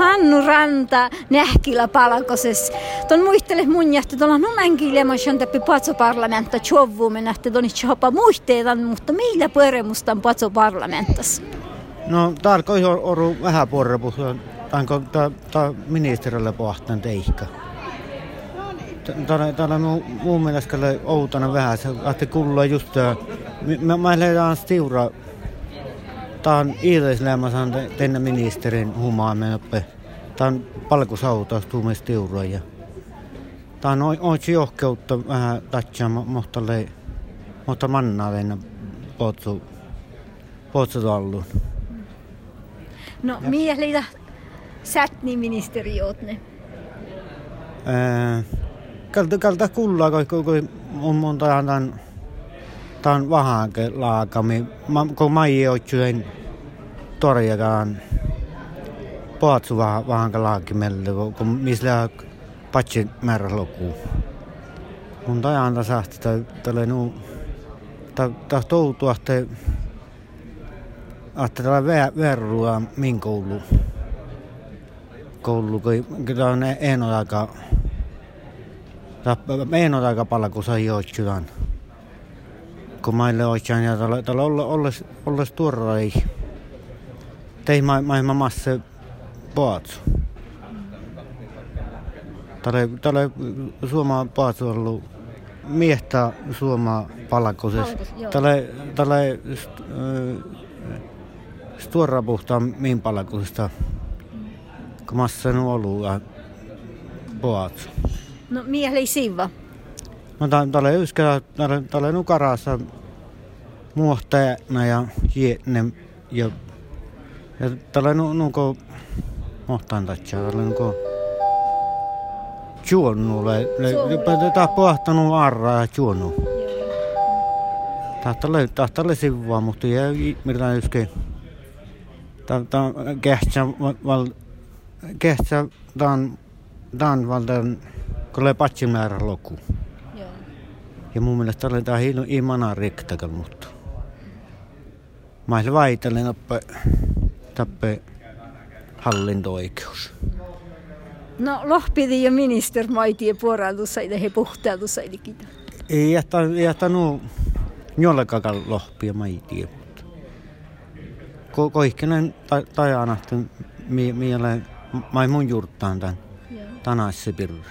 Hannu Ranta nähkillä palkoses. Ton muistele mun jähtä tuolla numänkille on täppi patso parlamentta tjovvuumen nähtä ton itse hopa muisteetan, mutta meillä pueremustan patso parlamentas. No täällä on ollut vähän porrepus, Onko tämä ministerille pohtan teikka? Täällä on mun mielestä outana vähän, lähti kuulla just, mä, mä lähdetään stiura Tämä on Iilislämmäsän tänne ministerin humaamen oppe. Tämä on palkusautaus tuumista euroja. Tämä on oikein johkeutta vähän tatsia, mutta, le, mutta mannaa venä potsu, potsu tallun. No, mieleitä sätni ministeri ootne? Kalta, kalta kulla, kun, mun monta tämän tämän vahanke laakami, kun mai ei ole torjakaan paatsu vahanke laakimelle, kun missä patsi määrä loppuu. Mun tajan tässä tälle nu, ta toutua, että että tällä verrua min koulu. Koulu, kun tämä on eno aika, eno aika paljon, kun se joitsutaan kun maille oikein ja tällä, tällä olla, olles, olles tuolla ei. Tei ma, ma, massa paatsu. Tällä, tällä suoma paatsu ollut miehtä suoma palkoses. Tällä, tällä stuora puhtaan min palkosesta. Kun massa on ollut paatsu. No miehellä ei No tällä yskä, tällä nukarassa muohtajana ja jienne ja ja tällä nu nuko mohtaan tatsia, tällä nuko juonnulle, le tää pohtanut arraa ja juonnu. Tahtalle, tahtalle sivua, mutta ei mitään yskä. Tää kehtsä val, kehtsä dan, dan valdan, kun le patsin määrä. Ja mun mielestä hieno imana rektakal, mutta mä vaitellen tappe, tappe hallinto-oikeus. No lohpidi ja minister maiti puoralus sai he puhtaaltu sai kita. Ei nu jollekakaan lohpia maiti. Ko, koihkinen tajana, että mieleen, mä mun juurtaan tämän. Tanaisse pirraa.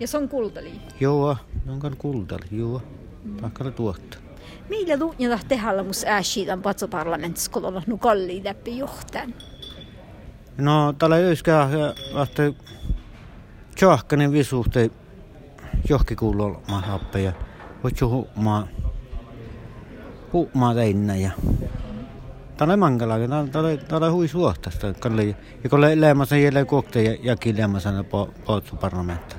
Ja se on kultali? Joo, on kultali, joo. Takkalla tuotta. Millä tuutnjata tehalla mus patso parlamentissa, kun on nu kalli läpi johtajan? No, tällä yskää, että tjohkanen visuhte johkikuulla olemaan happeja. Voit jo huumaa, huumaa teinnä ja Tämä on mankala, tämä on hui suohtasta. Ja kun leemassa jälleen kuokte ja kilemässä potsu parlamentta.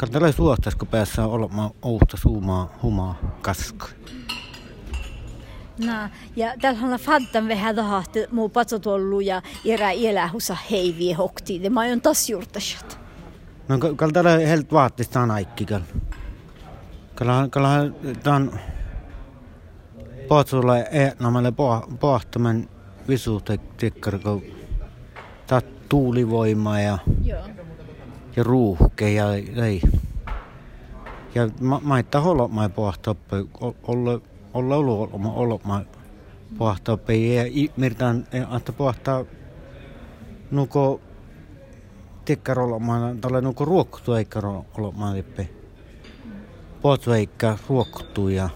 Kannattaa suostais, kun päässä olemaan outa suumaa humaa kaska. No, ja tällä on faddan vähän tahti muu patsotollu ja erä elähusa heiviä hokti. Ja mä oon taas juurtasat. No, kalla tällä helt vaattista on aikkigal. Kalla, kalla tämän patsolla eetnamalle pohtamen visuutekkar, kun tuulivoima ja Joo ja ruuhke ja ei. Ja ma, maittaa olla mai pohtoppe, olla olla ollut olla olla mai pohtoppe ja mirtan että pohtaa nuko tekkar olla mai tällä nuko ruokkutu eikä olla mai lippe. Potsu eikä ruokkutu ja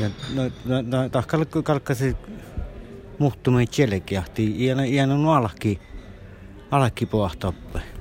ja no, no, no tahkalle kalkkasi muhtumai tjelkiahti, iänä iänä nuolahki alakki pohtoppe.